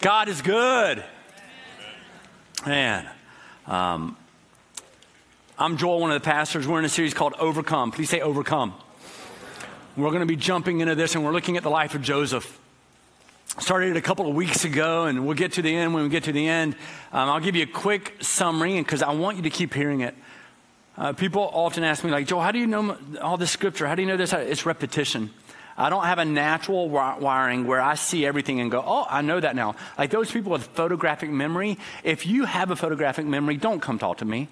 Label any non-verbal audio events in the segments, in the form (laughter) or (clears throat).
God is good. Man, um, I'm Joel, one of the pastors. We're in a series called Overcome. Please say Overcome. We're going to be jumping into this and we're looking at the life of Joseph. Started a couple of weeks ago, and we'll get to the end. When we get to the end, um, I'll give you a quick summary because I want you to keep hearing it. Uh, people often ask me, like, Joel, how do you know all this scripture? How do you know this? It's repetition. I don't have a natural wiring where I see everything and go, oh, I know that now. Like those people with photographic memory, if you have a photographic memory, don't come talk to me.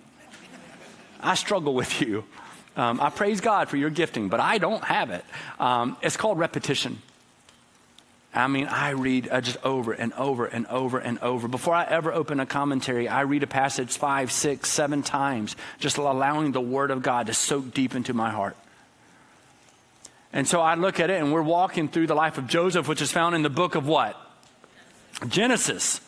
I struggle with you. Um, I praise God for your gifting, but I don't have it. Um, it's called repetition. I mean, I read uh, just over and over and over and over. Before I ever open a commentary, I read a passage five, six, seven times, just allowing the Word of God to soak deep into my heart. And so I look at it, and we're walking through the life of Joseph, which is found in the book of what? Genesis.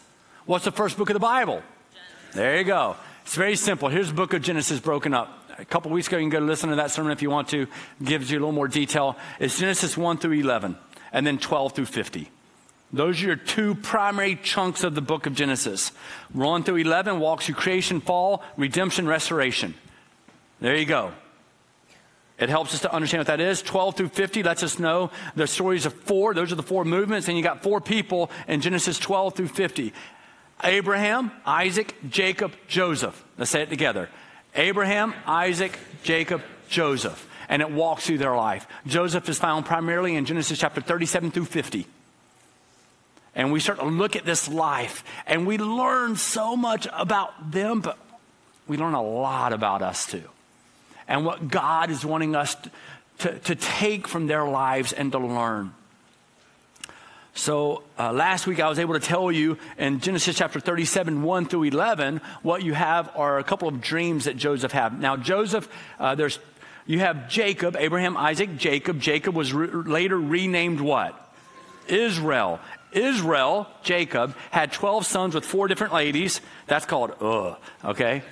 What's the first book of the Bible? Genesis. There you go. It's very simple. Here's the book of Genesis broken up. A couple weeks ago, you can go listen to that sermon if you want to. It gives you a little more detail. It's Genesis 1 through 11, and then 12 through 50. Those are your two primary chunks of the book of Genesis. 1 through 11 walks through creation, fall, redemption, restoration. There you go. It helps us to understand what that is. 12 through 50 lets us know the stories of four. Those are the four movements. And you got four people in Genesis 12 through 50 Abraham, Isaac, Jacob, Joseph. Let's say it together Abraham, Isaac, Jacob, Joseph. And it walks through their life. Joseph is found primarily in Genesis chapter 37 through 50. And we start to look at this life and we learn so much about them, but we learn a lot about us too and what God is wanting us to, to, take from their lives and to learn. So uh, last week I was able to tell you in Genesis chapter 37, 1 through 11, what you have are a couple of dreams that Joseph had. Now, Joseph, uh, there's, you have Jacob, Abraham, Isaac, Jacob. Jacob was re- later renamed what? Israel. Israel, Jacob, had 12 sons with four different ladies. That's called, uh, okay?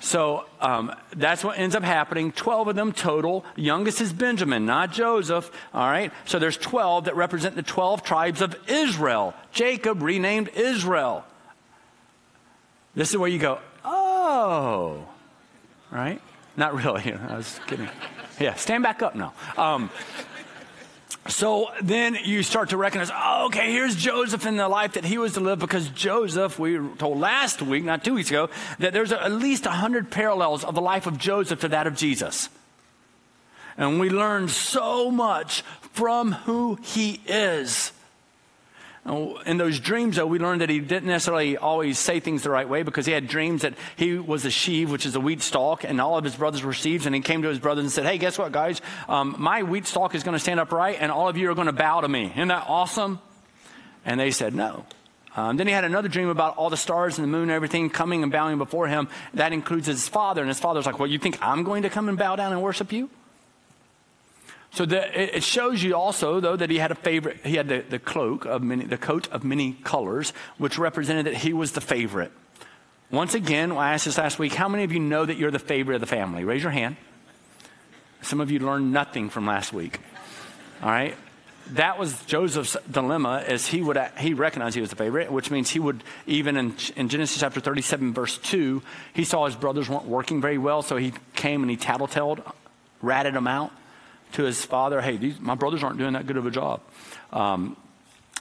So um, that's what ends up happening. 12 of them total. Youngest is Benjamin, not Joseph. All right. So there's 12 that represent the 12 tribes of Israel. Jacob renamed Israel. This is where you go, oh, right? Not really. (laughs) I was kidding. Yeah, stand back up now. Um, so then you start to recognize, oh, okay, here's Joseph in the life that he was to live because Joseph, we were told last week, not two weeks ago, that there's at least 100 parallels of the life of Joseph to that of Jesus. And we learn so much from who he is. In those dreams, though, we learned that he didn't necessarily always say things the right way because he had dreams that he was a sheaf, which is a wheat stalk, and all of his brothers were sheaves. And he came to his brothers and said, Hey, guess what, guys? Um, my wheat stalk is going to stand upright, and all of you are going to bow to me. Isn't that awesome? And they said, No. Um, then he had another dream about all the stars and the moon and everything coming and bowing before him. That includes his father. And his father's like, Well, you think I'm going to come and bow down and worship you? So the, it shows you also, though, that he had a favorite. He had the, the cloak of many, the coat of many colors, which represented that he was the favorite. Once again, I asked this last week, how many of you know that you're the favorite of the family? Raise your hand. Some of you learned nothing from last week. All right? That was Joseph's dilemma as he would he recognized he was the favorite, which means he would even in, in Genesis chapter 37 verse 2, he saw his brothers weren't working very well, so he came and he tattletaled, ratted them out to his father, hey, these, my brothers aren't doing that good of a job. Um,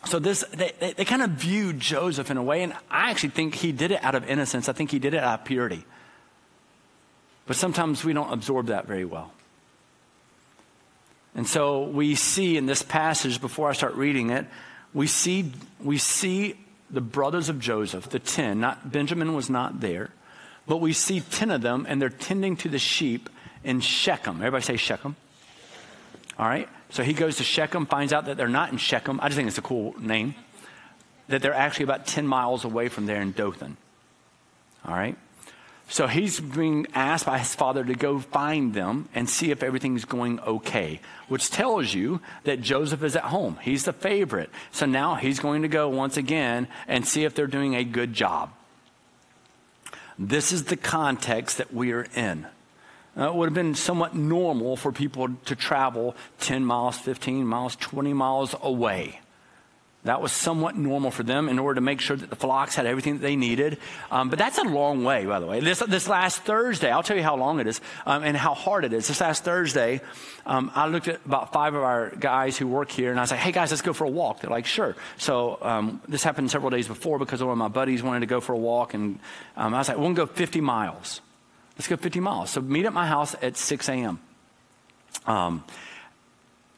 so this, they, they, they kind of viewed Joseph in a way, and I actually think he did it out of innocence. I think he did it out of purity. But sometimes we don't absorb that very well. And so we see in this passage, before I start reading it, we see, we see the brothers of Joseph, the 10, not, Benjamin was not there, but we see 10 of them, and they're tending to the sheep in Shechem. Everybody say Shechem. All right? So he goes to Shechem, finds out that they're not in Shechem. I just think it's a cool name. That they're actually about 10 miles away from there in Dothan. All right? So he's being asked by his father to go find them and see if everything's going okay, which tells you that Joseph is at home. He's the favorite. So now he's going to go once again and see if they're doing a good job. This is the context that we are in. Uh, it would have been somewhat normal for people to travel 10 miles, 15 miles, 20 miles away. That was somewhat normal for them in order to make sure that the flocks had everything that they needed. Um, but that's a long way, by the way. This, this last Thursday, I'll tell you how long it is um, and how hard it is. This last Thursday, um, I looked at about five of our guys who work here and I was like, hey guys, let's go for a walk. They're like, sure. So um, this happened several days before because one of my buddies wanted to go for a walk. And um, I was like, we'll go 50 miles. Let's go 50 miles. So meet at my house at 6 a.m. Um,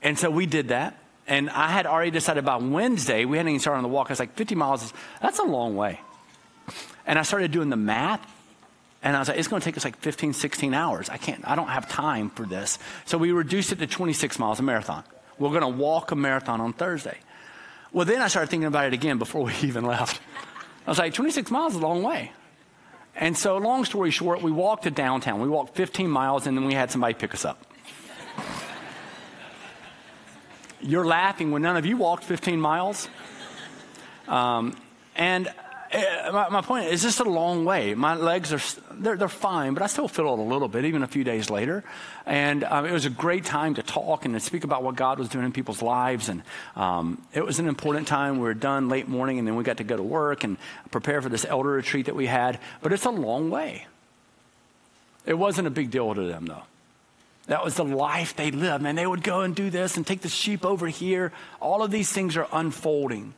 and so we did that. And I had already decided by Wednesday, we hadn't even started on the walk. I was like, 50 miles, that's a long way. And I started doing the math. And I was like, it's going to take us like 15, 16 hours. I can't, I don't have time for this. So we reduced it to 26 miles, a marathon. We're going to walk a marathon on Thursday. Well, then I started thinking about it again before we (laughs) even left. I was like, 26 miles is a long way. And so, long story short, we walked to downtown. We walked 15 miles, and then we had somebody pick us up. You're laughing when none of you walked 15 miles. Um, and my, my, point is, just a long way. My legs are they're, they're fine, but I still feel it a little bit, even a few days later. And um, it was a great time to talk and to speak about what God was doing in people's lives. And um, it was an important time. We were done late morning, and then we got to go to work and prepare for this elder retreat that we had. But it's a long way. It wasn't a big deal to them, though. That was the life they lived. Man, they would go and do this and take the sheep over here. All of these things are unfolding.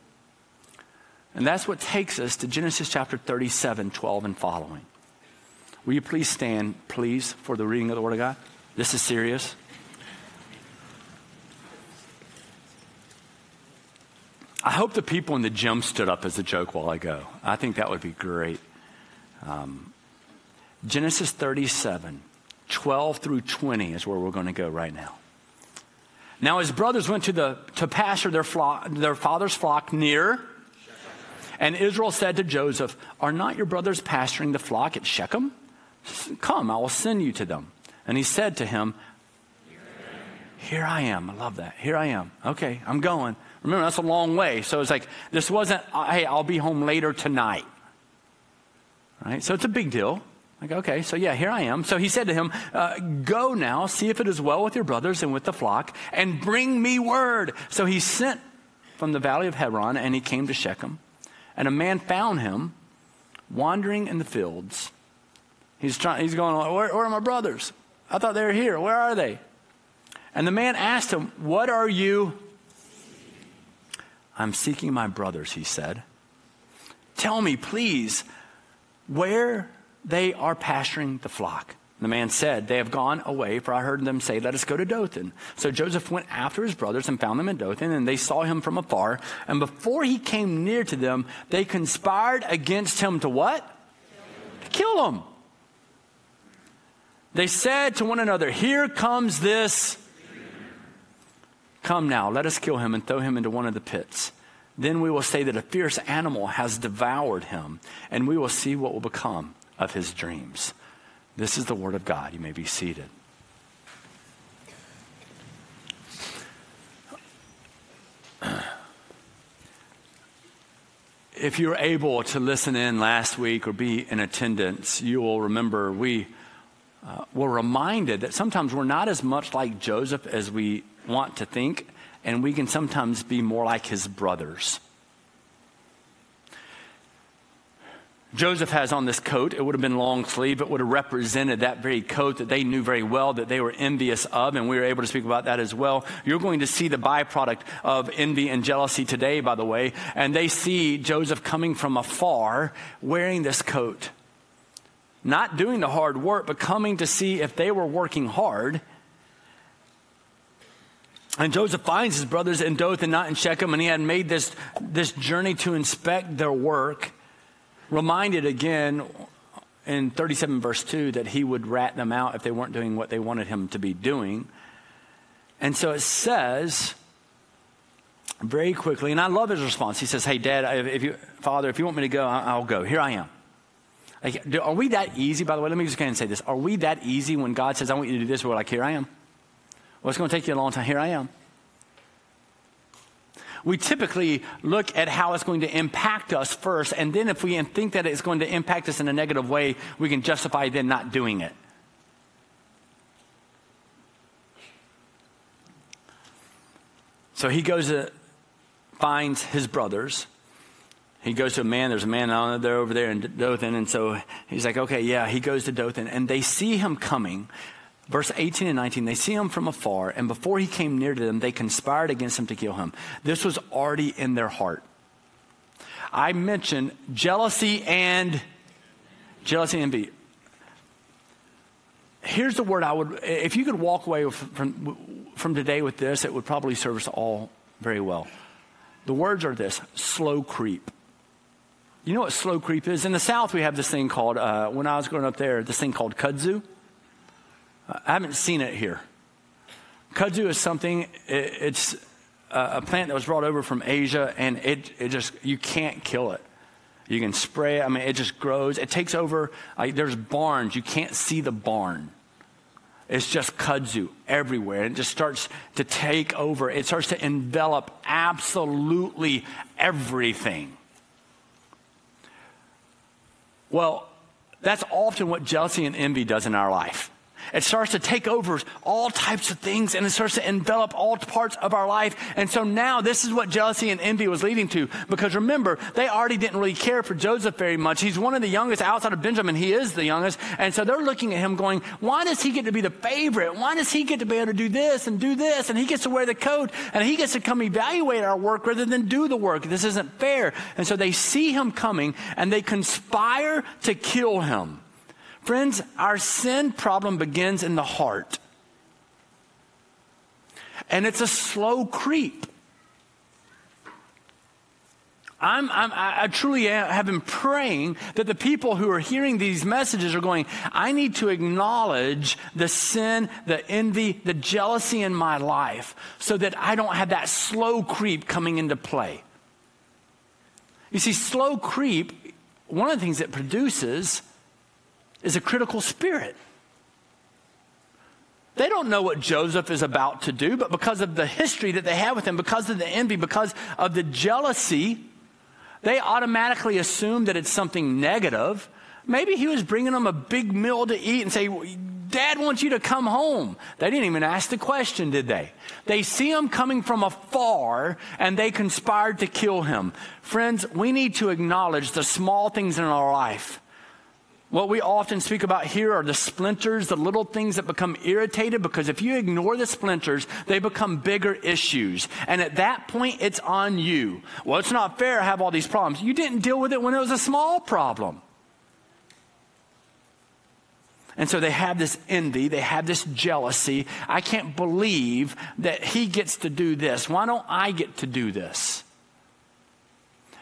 And that's what takes us to Genesis chapter 37, 12 and following. Will you please stand, please, for the reading of the Word of God? This is serious. I hope the people in the gym stood up as a joke while I go. I think that would be great. Um, Genesis 37, 12 through 20 is where we're going to go right now. Now his brothers went to, the, to pasture their, flock, their father's flock near. And Israel said to Joseph, Are not your brothers pasturing the flock at Shechem? Come, I will send you to them. And he said to him, Here I am. I love that. Here I am. Okay, I'm going. Remember, that's a long way. So it's like, this wasn't, hey, I'll be home later tonight. Right? So it's a big deal. Like, okay, so yeah, here I am. So he said to him, uh, Go now, see if it is well with your brothers and with the flock, and bring me word. So he sent from the valley of Hebron, and he came to Shechem. And a man found him wandering in the fields. He's, trying, he's going, where, where are my brothers? I thought they were here. Where are they? And the man asked him, What are you? I'm seeking my brothers, he said. Tell me, please, where they are pasturing the flock. The man said, They have gone away, for I heard them say, Let us go to Dothan. So Joseph went after his brothers and found them in Dothan, and they saw him from afar. And before he came near to them, they conspired against him to what? To kill him. They said to one another, Here comes this. Come now, let us kill him and throw him into one of the pits. Then we will say that a fierce animal has devoured him, and we will see what will become of his dreams. This is the word of God. You may be seated. (clears throat) If you were able to listen in last week or be in attendance, you will remember we uh, were reminded that sometimes we're not as much like Joseph as we want to think, and we can sometimes be more like his brothers. Joseph has on this coat. It would have been long sleeve. It would have represented that very coat that they knew very well that they were envious of, and we were able to speak about that as well. You're going to see the byproduct of envy and jealousy today, by the way, and they see Joseph coming from afar wearing this coat. Not doing the hard work, but coming to see if they were working hard. And Joseph finds his brothers in Dothan, not in Shechem, and he had made this, this journey to inspect their work reminded again in 37 verse 2 that he would rat them out if they weren't doing what they wanted him to be doing. And so it says very quickly, and I love his response. He says, Hey, Dad, if you, Father, if you want me to go, I'll go. Here I am. Like, are we that easy, by the way? Let me just go ahead and say this. Are we that easy when God says, I want you to do this? We're like, Here I am. Well, it's going to take you a long time. Here I am we typically look at how it's going to impact us first. And then if we think that it's going to impact us in a negative way, we can justify then not doing it. So he goes to finds his brothers. He goes to a man, there's a man there over there in Dothan, and so he's like, okay, yeah, he goes to Dothan, and they see him coming. Verse 18 and 19, they see him from afar, and before he came near to them, they conspired against him to kill him. This was already in their heart. I mentioned jealousy and jealousy and envy. Here's the word I would, if you could walk away from, from today with this, it would probably serve us all very well. The words are this slow creep. You know what slow creep is? In the South, we have this thing called, uh, when I was growing up there, this thing called kudzu. I haven't seen it here. Kudzu is something, it, it's a plant that was brought over from Asia, and it, it just, you can't kill it. You can spray it. I mean, it just grows. It takes over. Like, there's barns. You can't see the barn. It's just kudzu everywhere. It just starts to take over. It starts to envelop absolutely everything. Well, that's often what jealousy and envy does in our life. It starts to take over all types of things and it starts to envelop all parts of our life. And so now this is what jealousy and envy was leading to. Because remember, they already didn't really care for Joseph very much. He's one of the youngest outside of Benjamin. He is the youngest. And so they're looking at him going, why does he get to be the favorite? Why does he get to be able to do this and do this? And he gets to wear the coat and he gets to come evaluate our work rather than do the work. This isn't fair. And so they see him coming and they conspire to kill him. Friends, our sin problem begins in the heart. And it's a slow creep. I'm, I'm, i truly have been praying that the people who are hearing these messages are going, I need to acknowledge the sin, the envy, the jealousy in my life so that I don't have that slow creep coming into play. You see, slow creep, one of the things it produces is a critical spirit. They don't know what Joseph is about to do, but because of the history that they have with him, because of the envy, because of the jealousy, they automatically assume that it's something negative. Maybe he was bringing them a big meal to eat and say, Dad wants you to come home. They didn't even ask the question, did they? They see him coming from afar and they conspired to kill him. Friends, we need to acknowledge the small things in our life what we often speak about here are the splinters, the little things that become irritated because if you ignore the splinters, they become bigger issues. And at that point, it's on you. Well, it's not fair I have all these problems. You didn't deal with it when it was a small problem. And so they have this envy, they have this jealousy. I can't believe that he gets to do this. Why don't I get to do this?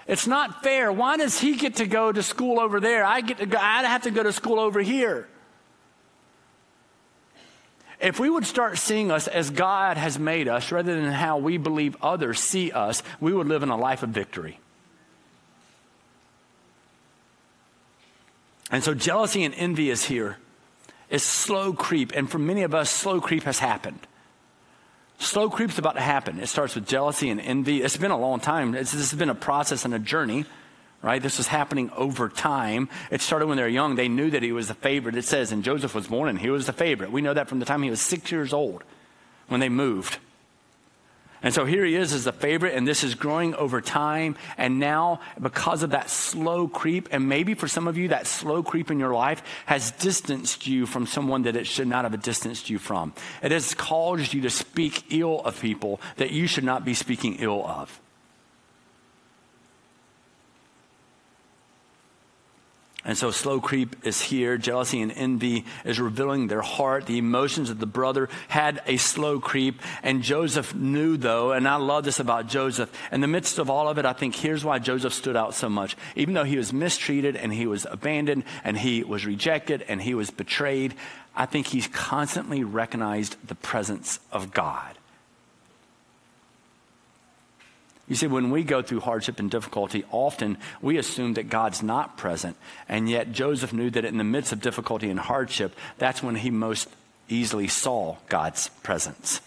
It's not fair. Why does he get to go to school over there? I get to go, I have to go to school over here. If we would start seeing us as God has made us rather than how we believe others see us, we would live in a life of victory. And so jealousy and envy is here. It's slow creep. And for many of us, slow creep has happened. Slow creep's about to happen. It starts with jealousy and envy. It's been a long time. It's, this has been a process and a journey, right? This was happening over time. It started when they were young. They knew that he was the favorite. It says, and Joseph was born and he was the favorite. We know that from the time he was six years old when they moved. And so here he is as the favorite, and this is growing over time. And now, because of that slow creep, and maybe for some of you, that slow creep in your life has distanced you from someone that it should not have distanced you from. It has caused you to speak ill of people that you should not be speaking ill of. And so slow creep is here. Jealousy and envy is revealing their heart. The emotions of the brother had a slow creep. And Joseph knew, though, and I love this about Joseph. In the midst of all of it, I think here's why Joseph stood out so much. Even though he was mistreated and he was abandoned and he was rejected and he was betrayed, I think he's constantly recognized the presence of God. You see, when we go through hardship and difficulty, often we assume that God's not present. And yet, Joseph knew that in the midst of difficulty and hardship, that's when he most easily saw God's presence.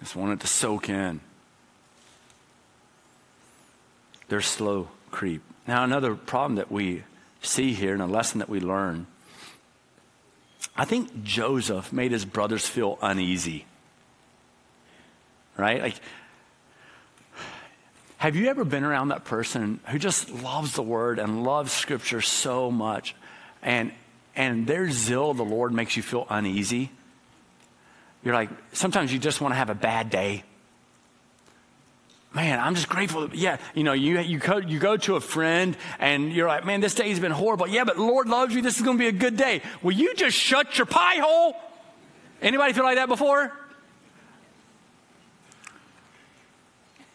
Just wanted to soak in. There's slow creep. Now, another problem that we see here and a lesson that we learn I think Joseph made his brothers feel uneasy. Right? Like, have you ever been around that person who just loves the word and loves scripture so much and and their zeal the Lord makes you feel uneasy? You're like, sometimes you just want to have a bad day. Man, I'm just grateful. Yeah, you know, you, you, go, you go to a friend and you're like, man, this day's been horrible. Yeah, but Lord loves you. This is going to be a good day. Will you just shut your pie hole? Anybody feel like that before?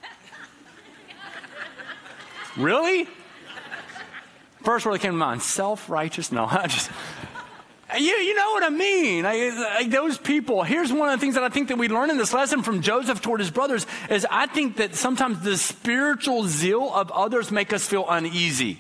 (laughs) really? First word that came to mind, self-righteous. No, (laughs) I just you, you know what I mean? Like those people. Here's one of the things that I think that we learn in this lesson from Joseph toward his brothers is I think that sometimes the spiritual zeal of others make us feel uneasy.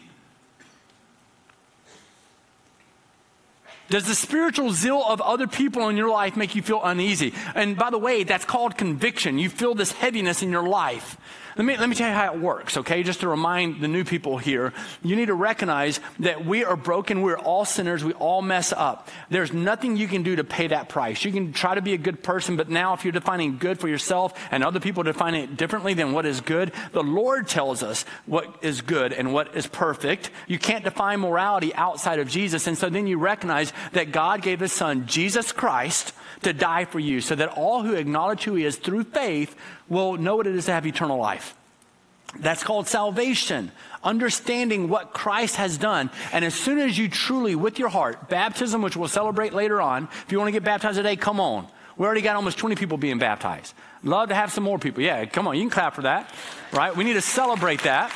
Does the spiritual zeal of other people in your life make you feel uneasy? And by the way, that's called conviction. You feel this heaviness in your life. Let me, let me tell you how it works, okay? Just to remind the new people here, you need to recognize that we are broken. We're all sinners. We all mess up. There's nothing you can do to pay that price. You can try to be a good person, but now if you're defining good for yourself and other people define it differently than what is good, the Lord tells us what is good and what is perfect. You can't define morality outside of Jesus. And so then you recognize that God gave his son, Jesus Christ, to die for you so that all who acknowledge who he is through faith will know what it is to have eternal life. That's called salvation, understanding what Christ has done. And as soon as you truly, with your heart, baptism, which we'll celebrate later on, if you want to get baptized today, come on. We already got almost 20 people being baptized. Love to have some more people. Yeah, come on, you can clap for that, right? We need to celebrate that.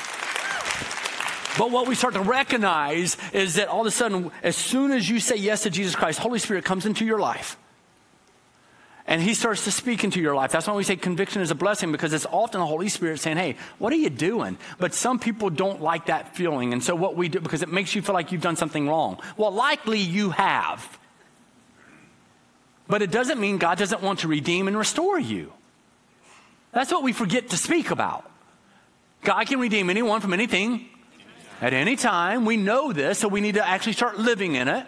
But what we start to recognize is that all of a sudden, as soon as you say yes to Jesus Christ, Holy Spirit comes into your life and he starts to speak into your life. That's why we say conviction is a blessing because it's often the Holy Spirit saying, Hey, what are you doing? But some people don't like that feeling. And so what we do, because it makes you feel like you've done something wrong. Well, likely you have. But it doesn't mean God doesn't want to redeem and restore you. That's what we forget to speak about. God can redeem anyone from anything at any time. We know this, so we need to actually start living in it.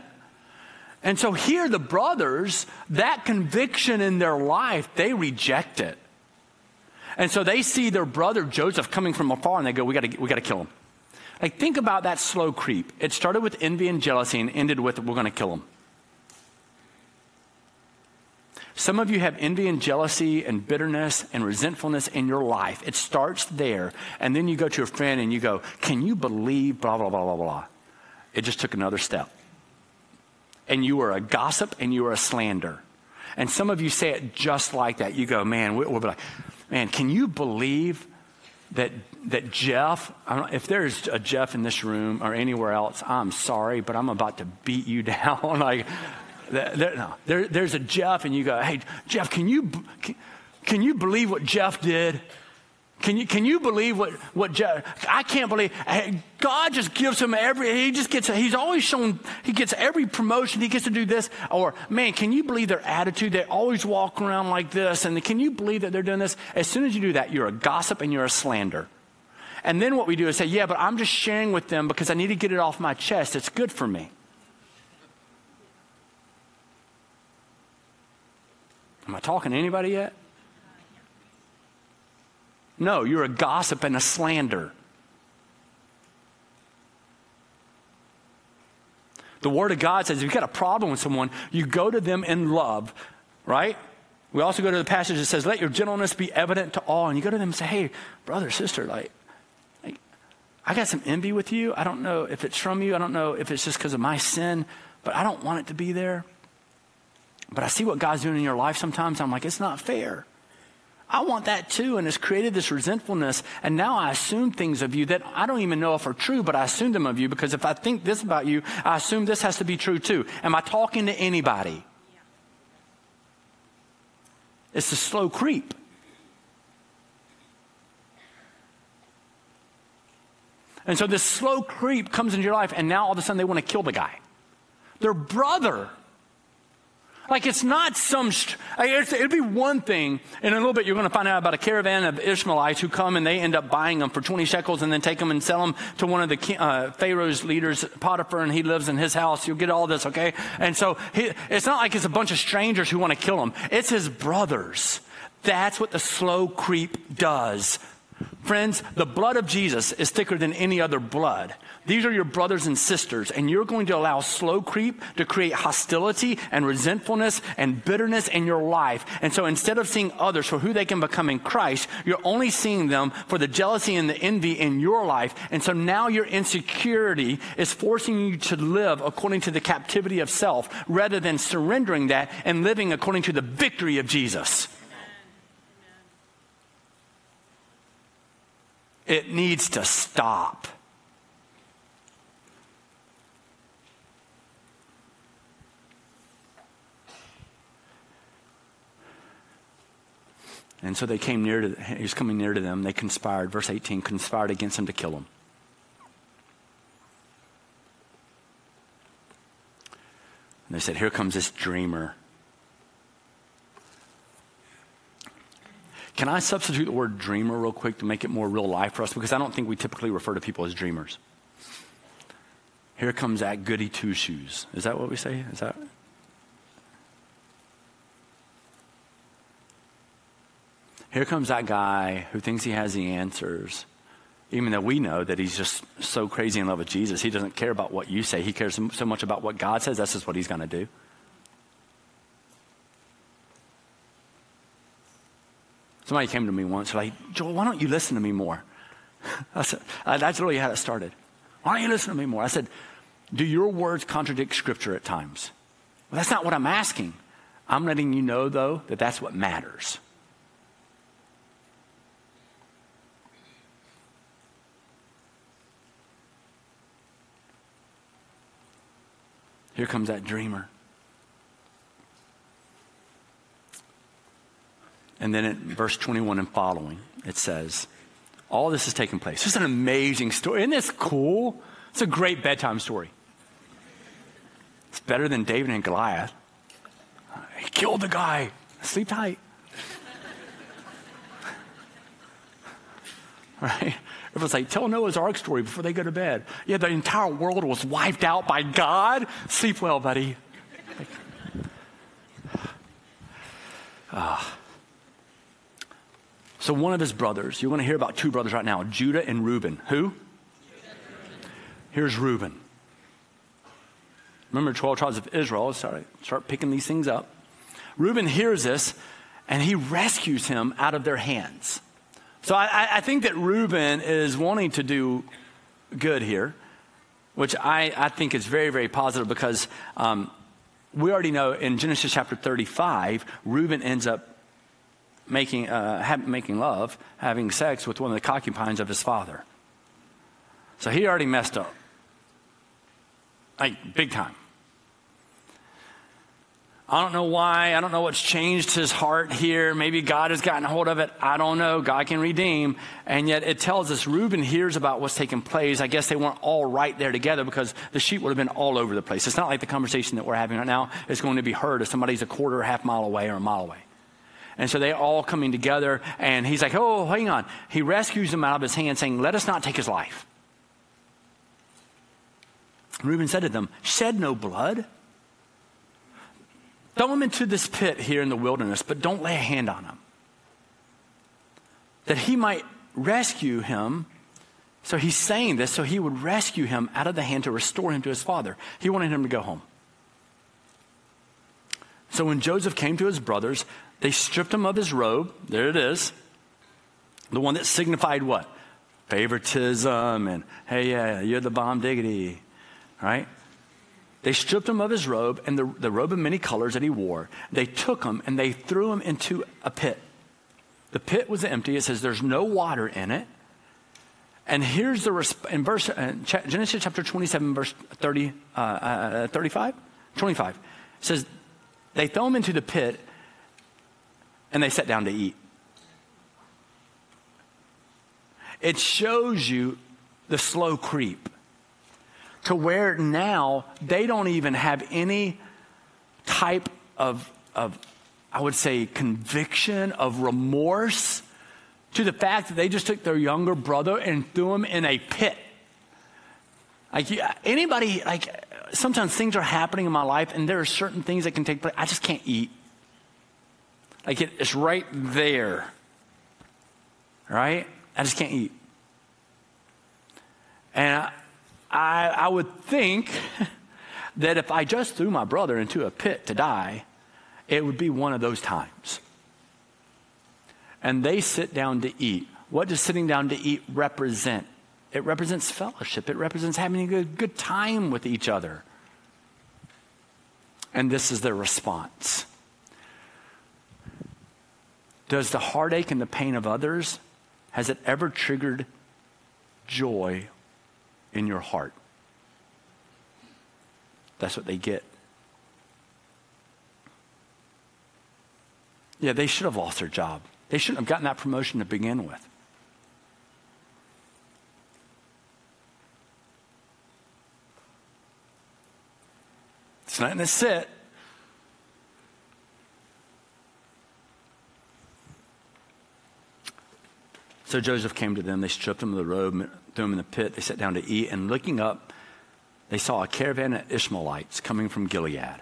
And so here, the brothers, that conviction in their life, they reject it. And so they see their brother Joseph coming from afar and they go, We gotta, we gotta kill him. Like, think about that slow creep. It started with envy and jealousy and ended with, We're gonna kill him. Some of you have envy and jealousy and bitterness and resentfulness in your life. It starts there. And then you go to a friend and you go, Can you believe blah, blah, blah, blah, blah? It just took another step and you are a gossip and you are a slander. And some of you say it just like that. You go, man, we'll be like, man, can you believe that that Jeff? if there's a Jeff in this room or anywhere else, I'm sorry, but I'm about to beat you (laughs) down. like, there, no, there, there's a Jeff, and you go, hey, Jeff, can you can, you believe what Jeff did? Can you, can you believe what, what Jeff, I can't believe, God just gives him every, he just gets, he's always shown, he gets every promotion, he gets to do this. Or, man, can you believe their attitude? They always walk around like this. And can you believe that they're doing this? As soon as you do that, you're a gossip and you're a slander. And then what we do is say, yeah, but I'm just sharing with them because I need to get it off my chest. It's good for me. Am I talking to anybody yet? No, you're a gossip and a slander. The Word of God says if you've got a problem with someone, you go to them in love, right? We also go to the passage that says, let your gentleness be evident to all. And you go to them and say, hey, brother, sister, like, like I got some envy with you. I don't know if it's from you. I don't know if it's just because of my sin, but I don't want it to be there. But I see what God's doing in your life sometimes. I'm like, it's not fair. I want that too. And it's created this resentfulness. And now I assume things of you that I don't even know if are true, but I assume them of you because if I think this about you, I assume this has to be true too. Am I talking to anybody? It's a slow creep. And so this slow creep comes into your life, and now all of a sudden they want to kill the guy. Their brother Like it's not some, it'd be one thing. In a little bit, you're going to find out about a caravan of Ishmaelites who come and they end up buying them for 20 shekels and then take them and sell them to one of the uh, Pharaoh's leaders, Potiphar, and he lives in his house. You'll get all this, okay? And so he, it's not like it's a bunch of strangers who want to kill him. It's his brothers. That's what the slow creep does. Friends, the blood of Jesus is thicker than any other blood. These are your brothers and sisters, and you're going to allow slow creep to create hostility and resentfulness and bitterness in your life. And so instead of seeing others for who they can become in Christ, you're only seeing them for the jealousy and the envy in your life. And so now your insecurity is forcing you to live according to the captivity of self rather than surrendering that and living according to the victory of Jesus. It needs to stop. And so they came near to, he was coming near to them. They conspired, verse 18, conspired against him to kill him. And they said, Here comes this dreamer. Can I substitute the word dreamer real quick to make it more real life for us? Because I don't think we typically refer to people as dreamers. Here comes that goody two shoes. Is that what we say? Is that Here comes that guy who thinks he has the answers, even though we know that he's just so crazy in love with Jesus. He doesn't care about what you say, he cares so much about what God says. That's just what he's going to do. Somebody came to me once, like, Joel, why don't you listen to me more? (laughs) I said, that's really how it started. Why don't you listen to me more? I said, do your words contradict Scripture at times? Well, that's not what I'm asking. I'm letting you know, though, that that's what matters. Here comes that dreamer. And then in verse 21 and following, it says, all this is taking place. This is an amazing story. Isn't this cool? It's a great bedtime story. It's better than David and Goliath. He killed the guy. Sleep tight. (laughs) right? It was like, tell Noah's Ark story before they go to bed. Yeah, the entire world was wiped out by God. Sleep well, buddy. Ah. So one of his brothers, you're going to hear about two brothers right now, Judah and Reuben. Who? Here's Reuben. Remember 12 tribes of Israel. Sorry, start picking these things up. Reuben hears this and he rescues him out of their hands. So I, I think that Reuben is wanting to do good here, which I, I think is very, very positive because um, we already know in Genesis chapter 35, Reuben ends up making, uh, ha- making love, having sex with one of the concubines of his father. So he already messed up. Like, big time. I don't know why. I don't know what's changed his heart here. Maybe God has gotten a hold of it. I don't know. God can redeem. And yet it tells us Reuben hears about what's taking place. I guess they weren't all right there together because the sheep would have been all over the place. It's not like the conversation that we're having right now is going to be heard if somebody's a quarter or half mile away or a mile away. And so they're all coming together, and he's like, Oh, hang on. He rescues them out of his hand, saying, Let us not take his life. Reuben said to them, Shed no blood. Throw him into this pit here in the wilderness, but don't lay a hand on him. That he might rescue him. So he's saying this so he would rescue him out of the hand to restore him to his father. He wanted him to go home. So when Joseph came to his brothers, they stripped him of his robe. There it is. The one that signified what? Favoritism and, hey, yeah, you're the bomb diggity, right? They stripped him of his robe and the, the robe of many colors that he wore. They took him and they threw him into a pit. The pit was empty. It says there's no water in it. And here's the resp- in verse uh, Genesis chapter 27, verse 30, uh, uh, 35, 25. It says they throw him into the pit and they sat down to eat. It shows you the slow creep to where now they don't even have any type of, of, I would say, conviction, of remorse to the fact that they just took their younger brother and threw him in a pit. Like anybody, like sometimes things are happening in my life and there are certain things that can take place. I just can't eat. Like it, it's right there. Right? I just can't eat. And I, I, I would think (laughs) that if I just threw my brother into a pit to die, it would be one of those times. And they sit down to eat. What does sitting down to eat represent? It represents fellowship, it represents having a good, good time with each other. And this is their response. Does the heartache and the pain of others, has it ever triggered joy in your heart? That's what they get. Yeah, they should have lost their job. They shouldn't have gotten that promotion to begin with. It's not in the sit. So Joseph came to them. They stripped him of the robe, threw him in the pit. They sat down to eat, and looking up, they saw a caravan of Ishmaelites coming from Gilead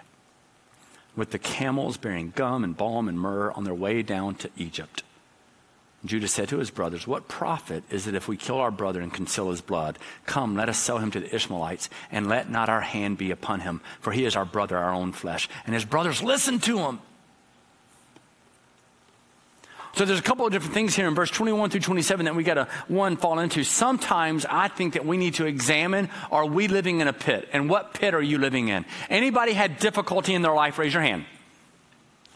with the camels bearing gum and balm and myrrh on their way down to Egypt. Judah said to his brothers, What profit is it if we kill our brother and conceal his blood? Come, let us sell him to the Ishmaelites, and let not our hand be upon him, for he is our brother, our own flesh. And his brothers listened to him. So there's a couple of different things here in verse 21 through 27 that we got to one fall into. Sometimes I think that we need to examine are we living in a pit? And what pit are you living in? Anybody had difficulty in their life? Raise your hand.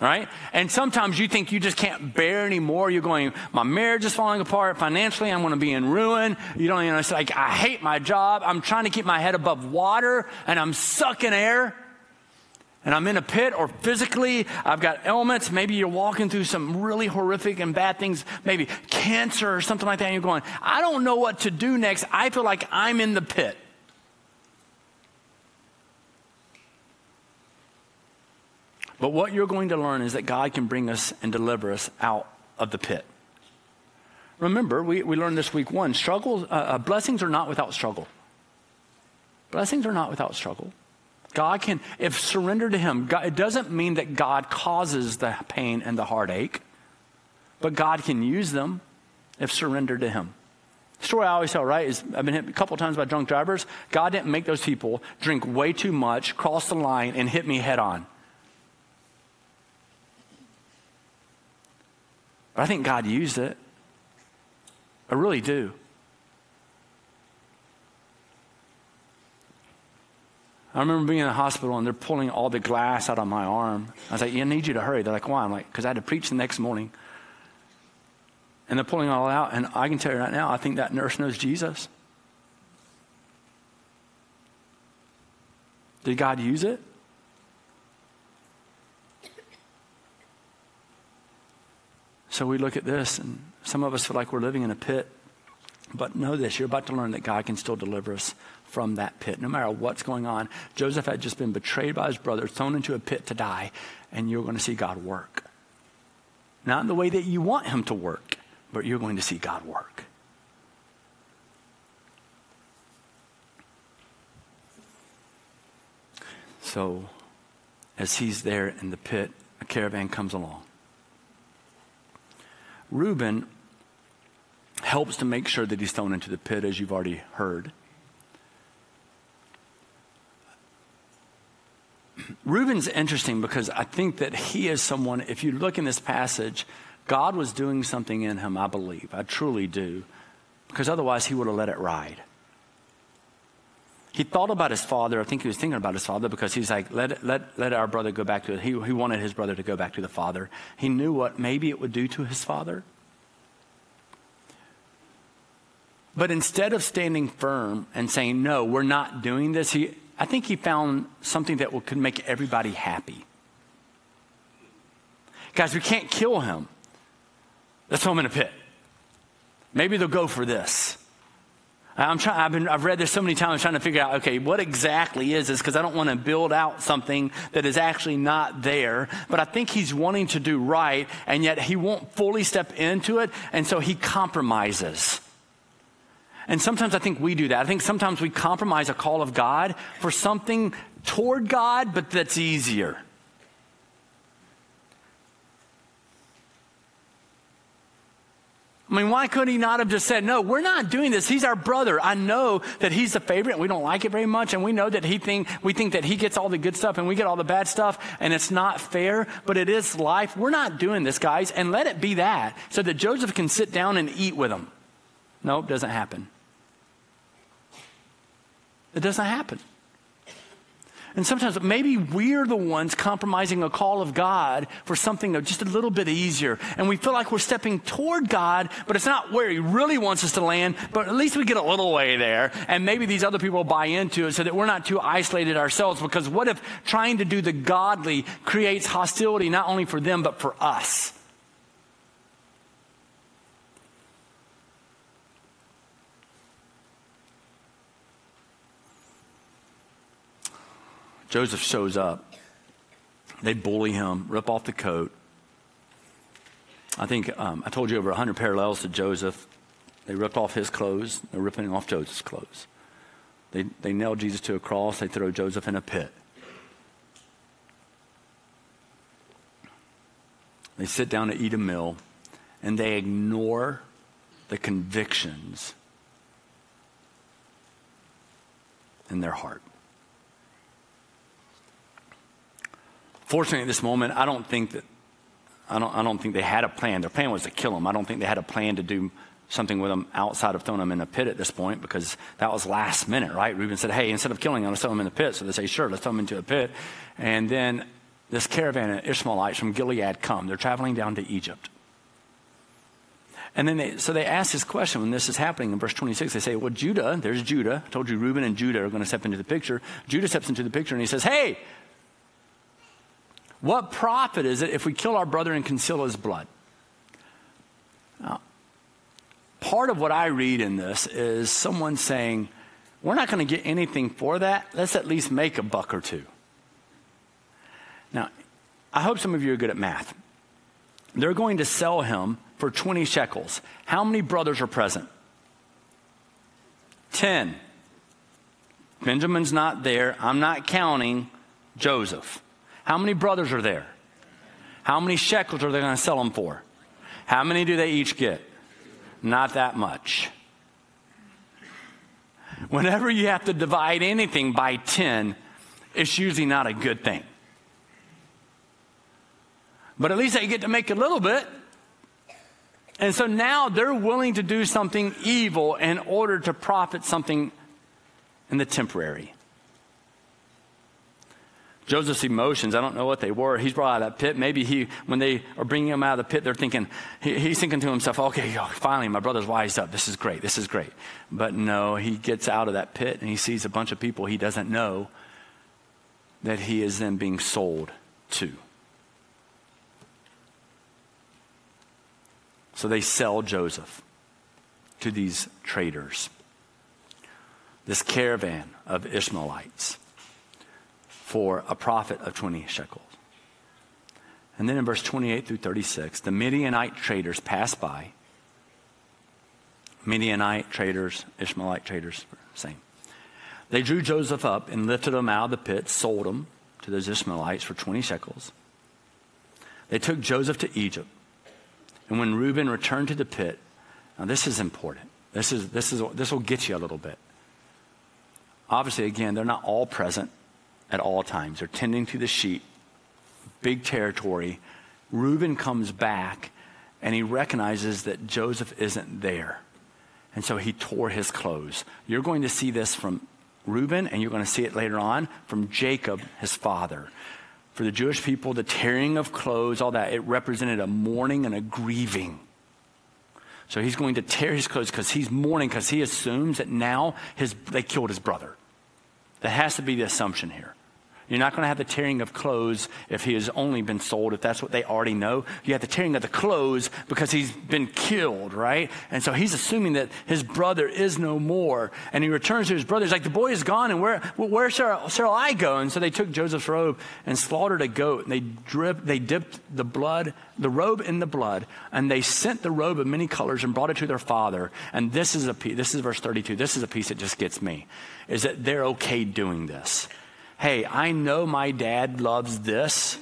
Right? And sometimes you think you just can't bear anymore. You're going, my marriage is falling apart. Financially, I'm going to be in ruin. You don't, you know, it's like, I hate my job. I'm trying to keep my head above water and I'm sucking air and I'm in a pit or physically I've got ailments. Maybe you're walking through some really horrific and bad things, maybe cancer or something like that. And you're going, I don't know what to do next. I feel like I'm in the pit. But what you're going to learn is that God can bring us and deliver us out of the pit. Remember, we, we learned this week one struggles, uh, uh, blessings are not without struggle. Blessings are not without struggle. God can, if surrender to Him, God, it doesn't mean that God causes the pain and the heartache, but God can use them if surrendered to Him. The story I always tell, right, is I've been hit a couple times by drunk drivers. God didn't make those people drink way too much, cross the line, and hit me head on. But I think God used it. I really do. I remember being in the hospital and they're pulling all the glass out of my arm. I was like, I need you to hurry. They're like, why? I'm like, because I had to preach the next morning. And they're pulling all out. And I can tell you right now, I think that nurse knows Jesus. Did God use it? So we look at this, and some of us feel like we're living in a pit. But know this you're about to learn that God can still deliver us from that pit, no matter what's going on. Joseph had just been betrayed by his brother, thrown into a pit to die, and you're going to see God work. Not in the way that you want him to work, but you're going to see God work. So, as he's there in the pit, a caravan comes along. Reuben helps to make sure that he's thrown into the pit, as you've already heard. Reuben's interesting because I think that he is someone, if you look in this passage, God was doing something in him, I believe. I truly do. Because otherwise, he would have let it ride. He thought about his father. I think he was thinking about his father because he's like, let, let, let our brother go back to it. He, he wanted his brother to go back to the father. He knew what maybe it would do to his father. But instead of standing firm and saying, no, we're not doing this, he, I think he found something that could make everybody happy. Guys, we can't kill him. Let's throw him in a pit. Maybe they'll go for this. I'm trying, I've, been, I've read this so many times trying to figure out, okay, what exactly is this? Because I don't want to build out something that is actually not there. But I think he's wanting to do right, and yet he won't fully step into it, and so he compromises. And sometimes I think we do that. I think sometimes we compromise a call of God for something toward God, but that's easier. I mean, why could he not have just said, No, we're not doing this. He's our brother. I know that he's the favorite. We don't like it very much. And we know that he think, we think that he gets all the good stuff and we get all the bad stuff. And it's not fair, but it is life. We're not doing this, guys. And let it be that so that Joseph can sit down and eat with them. No, it doesn't happen. It doesn't happen. And sometimes maybe we're the ones compromising a call of God for something just a little bit easier. And we feel like we're stepping toward God, but it's not where He really wants us to land, but at least we get a little way there. And maybe these other people buy into it so that we're not too isolated ourselves. Because what if trying to do the godly creates hostility not only for them, but for us? Joseph shows up. They bully him, rip off the coat. I think um, I told you over 100 parallels to Joseph. They ripped off his clothes, they're ripping off Joseph's clothes. They, they nailed Jesus to a cross, they throw Joseph in a pit. They sit down to eat a meal, and they ignore the convictions in their heart. Fortunately, at this moment, I don't think that I don't, I don't think they had a plan. Their plan was to kill him. I don't think they had a plan to do something with him outside of throwing him in a pit at this point because that was last minute, right? Reuben said, hey, instead of killing him, let's throw him in the pit. So they say, sure, let's throw him into a pit. And then this caravan of Ishmaelites from Gilead come. They're traveling down to Egypt. And then they, so they ask this question when this is happening in verse 26. They say, Well, Judah, there's Judah. I told you Reuben and Judah are going to step into the picture. Judah steps into the picture and he says, Hey, what profit is it if we kill our brother and conceal his blood? Now, part of what I read in this is someone saying, We're not going to get anything for that. Let's at least make a buck or two. Now, I hope some of you are good at math. They're going to sell him for 20 shekels. How many brothers are present? 10. Benjamin's not there. I'm not counting Joseph. How many brothers are there? How many shekels are they going to sell them for? How many do they each get? Not that much. Whenever you have to divide anything by 10, it's usually not a good thing. But at least they get to make a little bit. And so now they're willing to do something evil in order to profit something in the temporary. Joseph's emotions, I don't know what they were. He's brought out of that pit. Maybe he, when they are bringing him out of the pit, they're thinking, he, he's thinking to himself, okay, finally, my brother's wised up. This is great. This is great. But no, he gets out of that pit and he sees a bunch of people he doesn't know that he is then being sold to. So they sell Joseph to these traders, this caravan of Ishmaelites for a profit of 20 shekels. And then in verse 28 through 36, the Midianite traders passed by. Midianite traders, Ishmaelite traders, same. They drew Joseph up and lifted him out of the pit, sold him to those Ishmaelites for 20 shekels. They took Joseph to Egypt. And when Reuben returned to the pit, now this is important. This, is, this, is, this will get you a little bit. Obviously, again, they're not all present at all times. They're tending to the sheep, big territory. Reuben comes back and he recognizes that Joseph isn't there. And so he tore his clothes. You're going to see this from Reuben, and you're going to see it later on from Jacob, his father. For the Jewish people, the tearing of clothes, all that, it represented a mourning and a grieving. So he's going to tear his clothes because he's mourning, because he assumes that now his, they killed his brother. That has to be the assumption here. You're not going to have the tearing of clothes if he has only been sold, if that's what they already know. You have the tearing of the clothes because he's been killed, right? And so he's assuming that his brother is no more. And he returns to his brother. He's like, the boy is gone, and where, where shall, shall I go? And so they took Joseph's robe and slaughtered a goat, and they, drip, they dipped the blood, the robe in the blood, and they sent the robe of many colors and brought it to their father. And this is a piece, this is verse 32. This is a piece that just gets me, is that they're okay doing this hey, I know my dad loves this,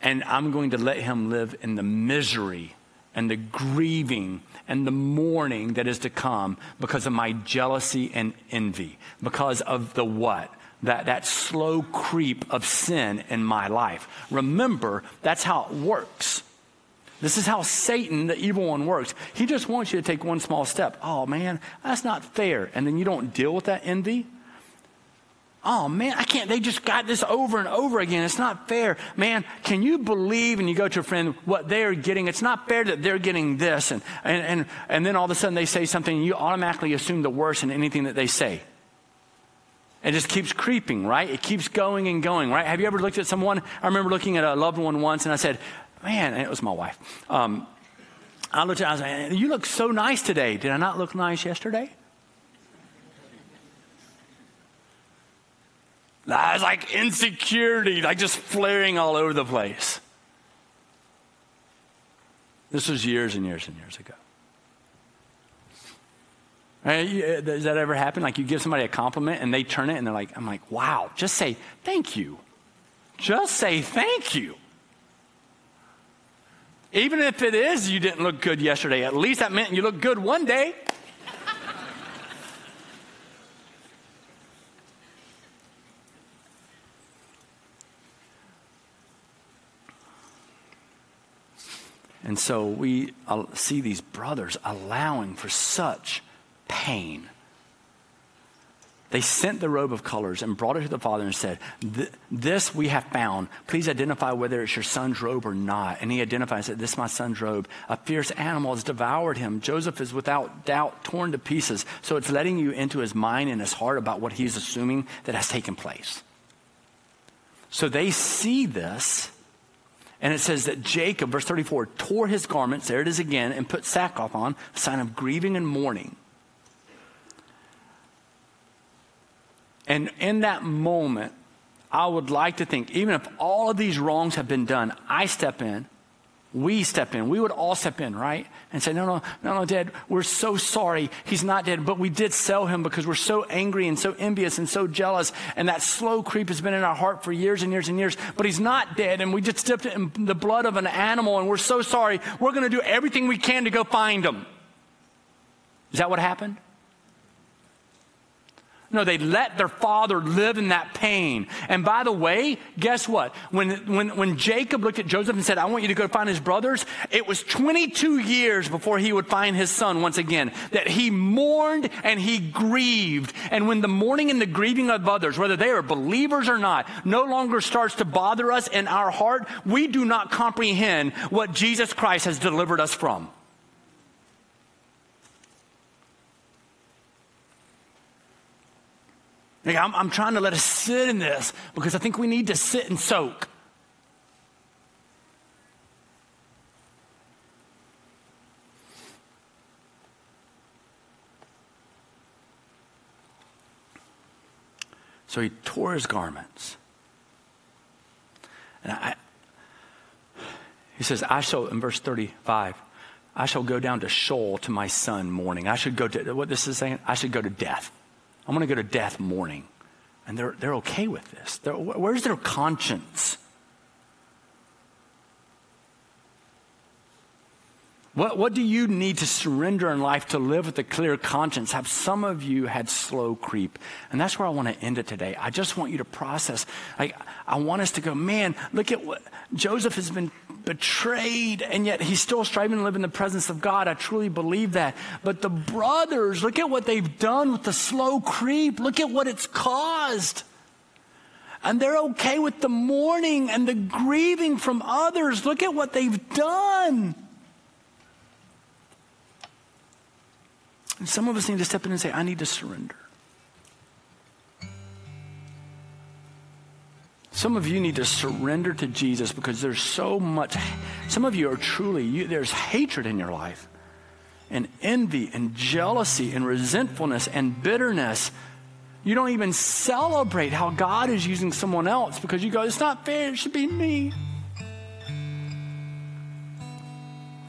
and I'm going to let him live in the misery and the grieving and the mourning that is to come because of my jealousy and envy, because of the what? That, that slow creep of sin in my life. Remember, that's how it works. This is how Satan, the evil one, works. He just wants you to take one small step. Oh man, that's not fair. And then you don't deal with that envy Oh man, I can't. They just got this over and over again. It's not fair. Man, can you believe? And you go to a friend, what they are getting, it's not fair that they're getting this. And, and, and, and then all of a sudden they say something, and you automatically assume the worst in anything that they say. It just keeps creeping, right? It keeps going and going, right? Have you ever looked at someone? I remember looking at a loved one once, and I said, man, it was my wife. Um, I looked at her, I was like, you look so nice today. Did I not look nice yesterday? That's like insecurity, like just flaring all over the place. This was years and years and years ago. Right? Uh, does that ever happen? Like you give somebody a compliment and they turn it and they're like, I'm like, wow, just say thank you. Just say thank you. Even if it is you didn't look good yesterday, at least that meant you look good one day. And so we uh, see these brothers allowing for such pain. They sent the robe of colors and brought it to the father and said, This we have found. Please identify whether it's your son's robe or not. And he identifies that this is my son's robe. A fierce animal has devoured him. Joseph is without doubt torn to pieces. So it's letting you into his mind and his heart about what he's assuming that has taken place. So they see this and it says that Jacob, verse 34, tore his garments, there it is again, and put sackcloth on, a sign of grieving and mourning. And in that moment, I would like to think, even if all of these wrongs have been done, I step in we step in. We would all step in, right? And say, no, no, no, no, Dad, we're so sorry. He's not dead, but we did sell him because we're so angry and so envious and so jealous. And that slow creep has been in our heart for years and years and years, but he's not dead. And we just dipped it in the blood of an animal and we're so sorry. We're going to do everything we can to go find him. Is that what happened? No, they let their father live in that pain. And by the way, guess what? When, when, when Jacob looked at Joseph and said, I want you to go find his brothers, it was 22 years before he would find his son once again. That he mourned and he grieved. And when the mourning and the grieving of others, whether they are believers or not, no longer starts to bother us in our heart, we do not comprehend what Jesus Christ has delivered us from. Like, I'm, I'm trying to let us sit in this because I think we need to sit and soak. So he tore his garments. And I, he says, I shall, in verse 35, I shall go down to Sheol to my son mourning. I should go to, what this is saying? I should go to death. I'm going to go to death mourning. And they're, they're okay with this. They're, where's their conscience? What, what do you need to surrender in life to live with a clear conscience? Have some of you had slow creep? And that's where I want to end it today. I just want you to process. I, I want us to go, man, look at what Joseph has been betrayed, and yet he's still striving to live in the presence of God. I truly believe that. But the brothers, look at what they've done with the slow creep. Look at what it's caused. And they're okay with the mourning and the grieving from others. Look at what they've done. And some of us need to step in and say, I need to surrender. Some of you need to surrender to Jesus because there's so much, some of you are truly, you, there's hatred in your life, and envy, and jealousy, and resentfulness, and bitterness. You don't even celebrate how God is using someone else because you go, it's not fair, it should be me.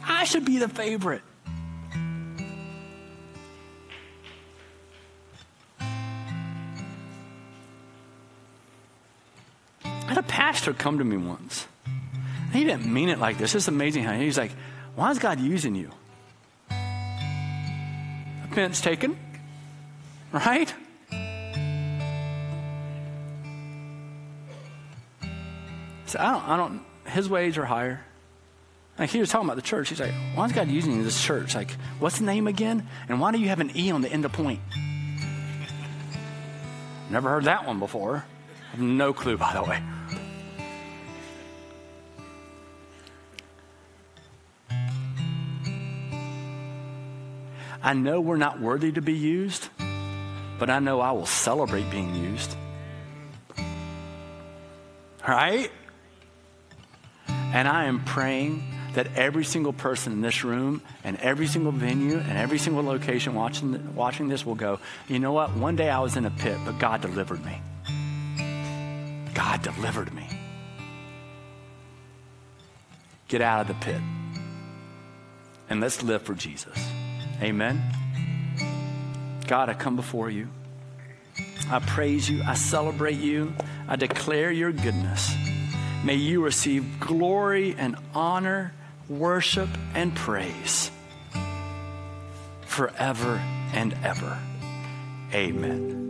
I should be the favorite. I had a pastor come to me once. He didn't mean it like this. It's amazing how he's like, why is God using you? Offense taken, right? So I don't, I don't, his ways are higher. Like he was talking about the church. He's like, why is God using this church? Like, what's the name again? And why do you have an E on the end of point? Never heard that one before. no clue, by the way. I know we're not worthy to be used, but I know I will celebrate being used. Right? And I am praying that every single person in this room and every single venue and every single location watching, watching this will go, you know what? One day I was in a pit, but God delivered me. God delivered me. Get out of the pit and let's live for Jesus. Amen. God, I come before you. I praise you. I celebrate you. I declare your goodness. May you receive glory and honor worship, and praise forever and ever. Amen.